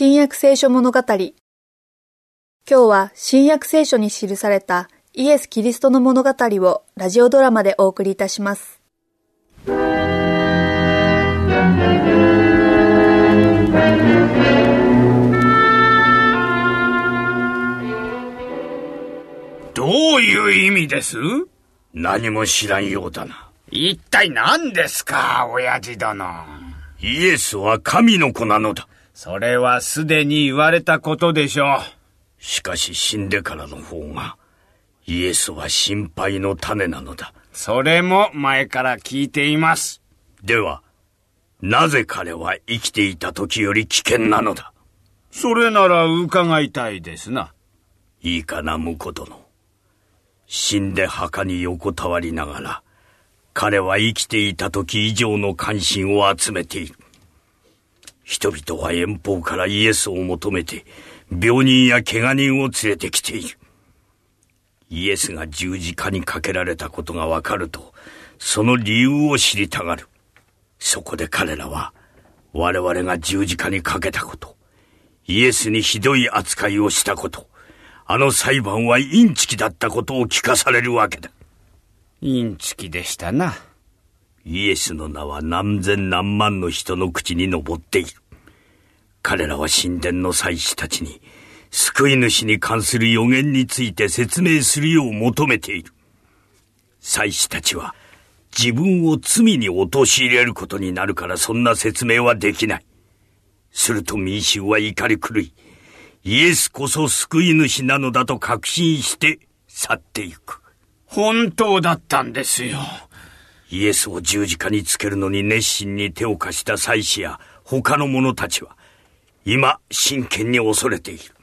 新約聖書物語。今日は新約聖書に記されたイエス・キリストの物語をラジオドラマでお送りいたします。どういう意味です？何も知らんようだな。一体何ですか、親父殿。イエスは神の子なのだ。それはすでに言われたことでしょう。しかし死んでからの方が、イエスは心配の種なのだ。それも前から聞いています。では、なぜ彼は生きていた時より危険なのだ？それなら伺いたいですな。いいかな、婿殿。死んで墓に横たわりながら、彼は生きていた時以上の関心を集めている。人々は遠方からイエスを求めて、病人や怪我人を連れてきている。イエスが十字架にかけられたことがわかると、その理由を知りたがる。そこで彼らは、我々が十字架にかけたこと、イエスにひどい扱いをしたこと、あの裁判はインチキだったことを聞かされるわけだ。インチキでしたな。イエスの名は何千何万の人の口に上っている。彼らは神殿の祭司たちに、救い主に関する予言について説明するよう求めている。祭司たちは、自分を罪に陥れることになるからそんな説明はできない。すると民衆は怒り狂い、イエスこそ救い主なのだと確信して去っていく。本当だったんですよ。イエスを十字架につけるのに熱心に手を貸した祭司や他の者たちは、今真剣に恐れている。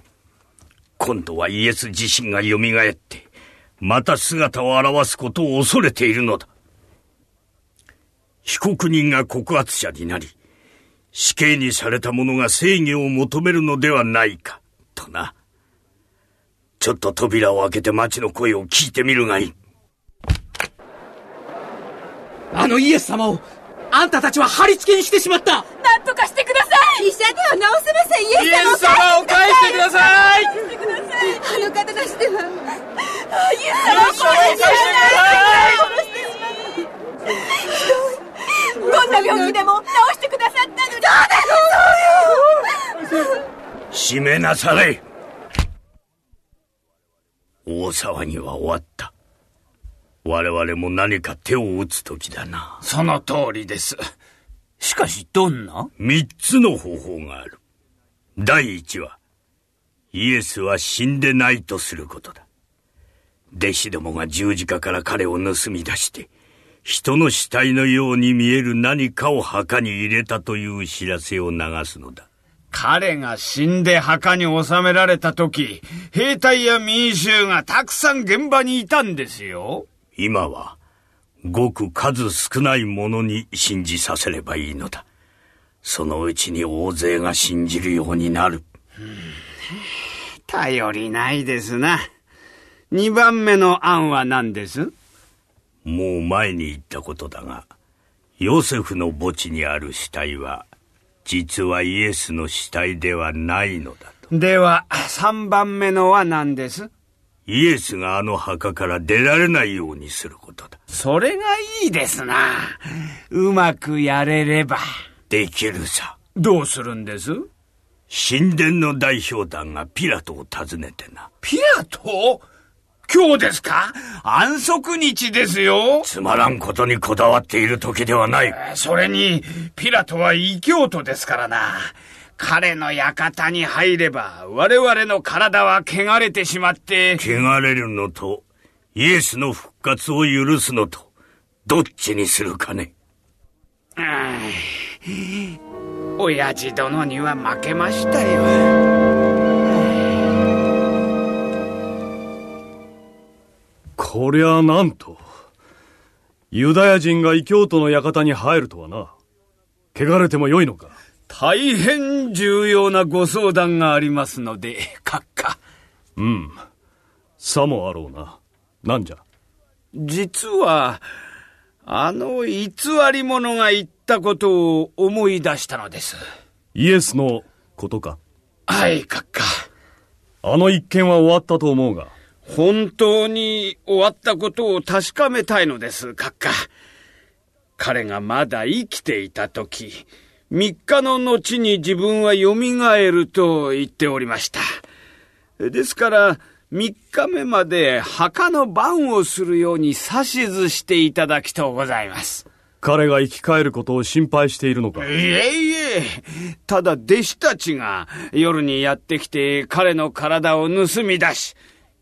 今度はイエス自身が蘇って、また姿を現すことを恐れているのだ。被告人が告発者になり、死刑にされた者が正義を求めるのではないか、とな。ちょっと扉を開けて町の声を聞いてみるがいい。あのイエス様を、あんたたちは貼り付けにしてしまった。なんとかしてください。医者では治せませんイエス様を返してください。返してくださいあの方なしでは。イエス様を殺してください。どんな病気でも治してくださったの？にそうだそうよ閉めなされ。大騒ぎは終わった我々も何か手を打つ時だな。その通りです。しかし、どんな？三つの方法がある。第一は、イエスは死んでないとすることだ。弟子どもが十字架から彼を盗み出して、人の死体のように見える何かを墓に入れたという知らせを流すのだ。彼が死んで墓に収められた時、兵隊や民衆がたくさん現場にいたんですよ。今は、ごく数少ないものに信じさせればいいのだ。そのうちに大勢が信じるようになる。頼りないですな。二番目の案は何です？もう前に言ったことだが、ヨセフの墓地にある死体は、実はイエスの死体ではないのだと。では、三番目のは何です？イエスがあの墓から出られないようにすることだ。それがいいですな。うまくやれれば。できるさ。どうするんです？神殿の代表団がピラトを訪ねてな。ピラト？今日ですか？安息日ですよ。つまらんことにこだわっている時ではない。それに、ピラトは異教徒ですからな。彼の館に入れば、我々の体は汚れてしまって。汚れるのと、イエスの復活を許すのと、どっちにするかね。親父殿には負けましたよ。こりゃなんと。ユダヤ人が異教徒の館に入るとはな。汚れてもよいのか大変重要なご相談がありますので、閣下。うん。さもあろうな。なんじゃ？実は、あの偽り者が言ったことを思い出したのです。イエスのことか？はい閣下あの一件は終わったと思うが本当に終わったことを確かめたいのです閣下彼がまだ生きていた時3日の後に自分は蘇ると言っておりました。ですから3日目まで墓の番をするように指図していただきとうございます。彼が生き返ることを心配しているのか。いえいえ、ただ弟子たちが夜にやってきて彼の体を盗み出し、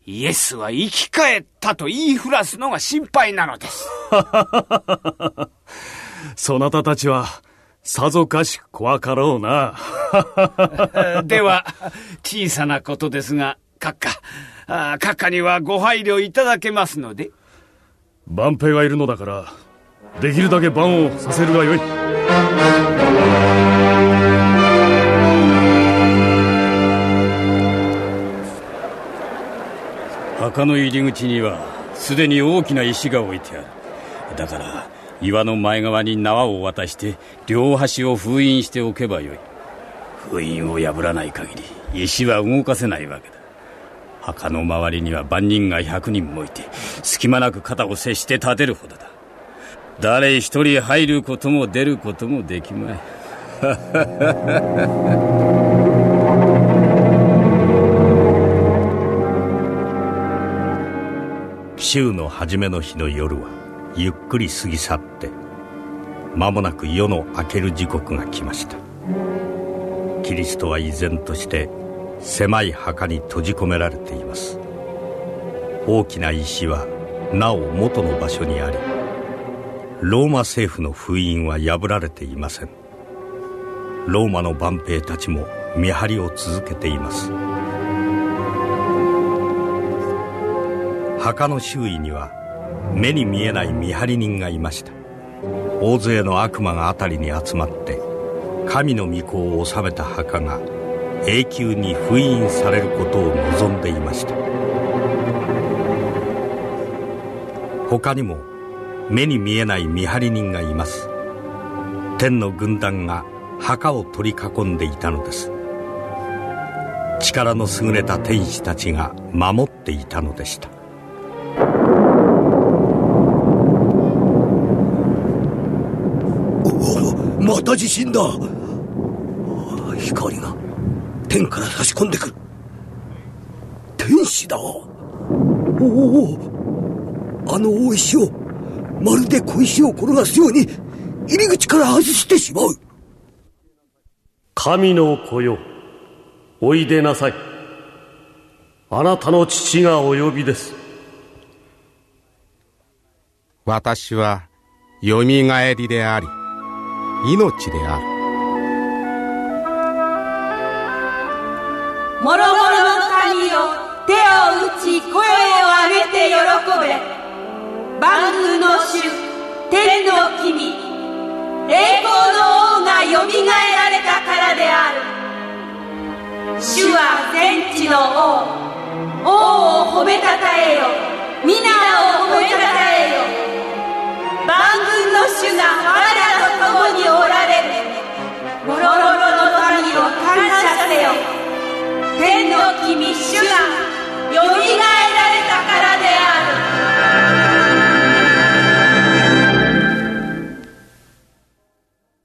イエスは生き返ったと言いふらすのが心配なのです。そなたたちは、さぞかし怖かろうな。では、小さなことですが、閣下、閣下にはご配慮いただけますので。万平がいるのだから、できるだけ番をさせるがよい墓の入り口にはすでに大きな石が置いてあるだから岩の前側に縄を渡して両端を封印しておけばよい。封印を破らない限り石は動かせないわけだ。墓の周りには万人が100人もいて隙間なく肩を接して立てるほどだ。誰一人入ることも出ることもできまい。週の初めの日の夜はゆっくり過ぎ去って間もなく夜の明ける時刻が来ました。キリストは依然として狭い墓に閉じ込められています。大きな石はなお元の場所にありローマ政府の封印は破られていません。ローマの万兵たちも見張りを続けています。墓の周囲には目に見えない見張り人がいました。大勢の悪魔が辺りに集まって神の御子を治めた墓が永久に封印されることを望んでいました。他にも目に見えない見張り人がいます。天の軍団が墓を取り囲んでいたのです。力の優れた天使たちが守っていたのでした。また地震だ。光が天から差し込んでくる。天使だ。おお。あの大石をまるで小石を転がすように入り口から外してしまう。神の子よ。おいでなさい。あなたの父がお呼びです。私はよみがえりであり命である。もろもろの神よ手を打ち声を上げて喜べ。万軍の主天の君。栄光の王がよみがえられたからである。主は全地の王。王を褒めたたえよ。皆を褒めたたえよ。万軍の主が我ら